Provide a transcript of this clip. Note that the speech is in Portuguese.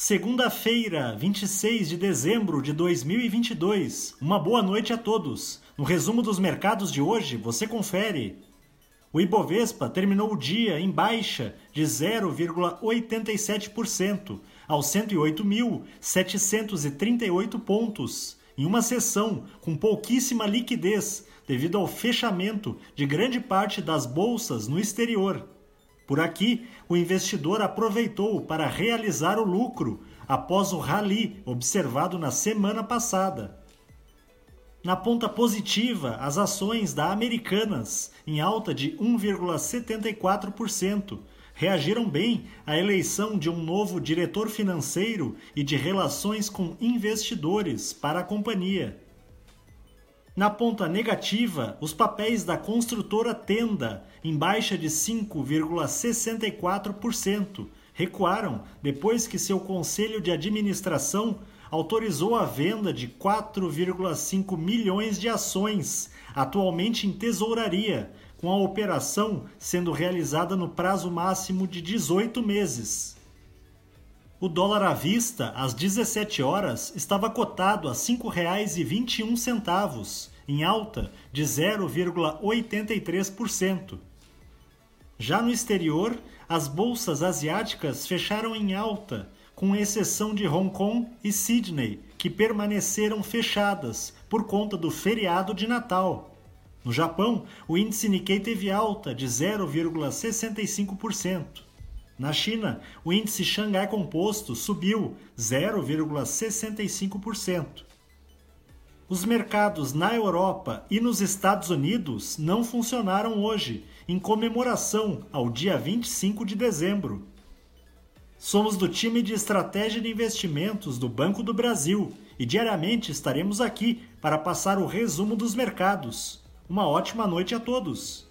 Segunda-feira, 26 de dezembro de 2022. Uma boa noite a todos. No resumo dos mercados de hoje, você confere. O Ibovespa terminou o dia em baixa de 0,87% aos 108.738 pontos, em uma sessão com pouquíssima liquidez devido ao fechamento de grande parte das bolsas no exterior. Por aqui, o investidor aproveitou para realizar o lucro após o rally observado na semana passada. Na ponta positiva, as ações da Americanas, em alta de 1,74%, reagiram bem à eleição de um novo diretor financeiro e de relações com investidores para a companhia. Na ponta negativa, os papéis da construtora Tenda, em baixa de 5,64%, recuaram depois que seu conselho de administração autorizou a venda de 4,5 milhões de ações, atualmente em tesouraria, com a operação sendo realizada no prazo máximo de 18 meses. O dólar à vista, às 17 horas, estava cotado a R$ 5,21, em alta de 0,83%. Já no exterior, as bolsas asiáticas fecharam em alta, com exceção de Hong Kong e Sydney, que permaneceram fechadas por conta do feriado de Natal. No Japão, o índice Nikkei teve alta de 0,65%. Na China, o índice Xangai Composto subiu 0,65%. Os mercados na Europa e nos Estados Unidos não funcionaram hoje, em comemoração ao dia 25 de dezembro. Somos do time de estratégia de investimentos do Banco do Brasil e diariamente estaremos aqui para passar o resumo dos mercados. Uma ótima noite a todos!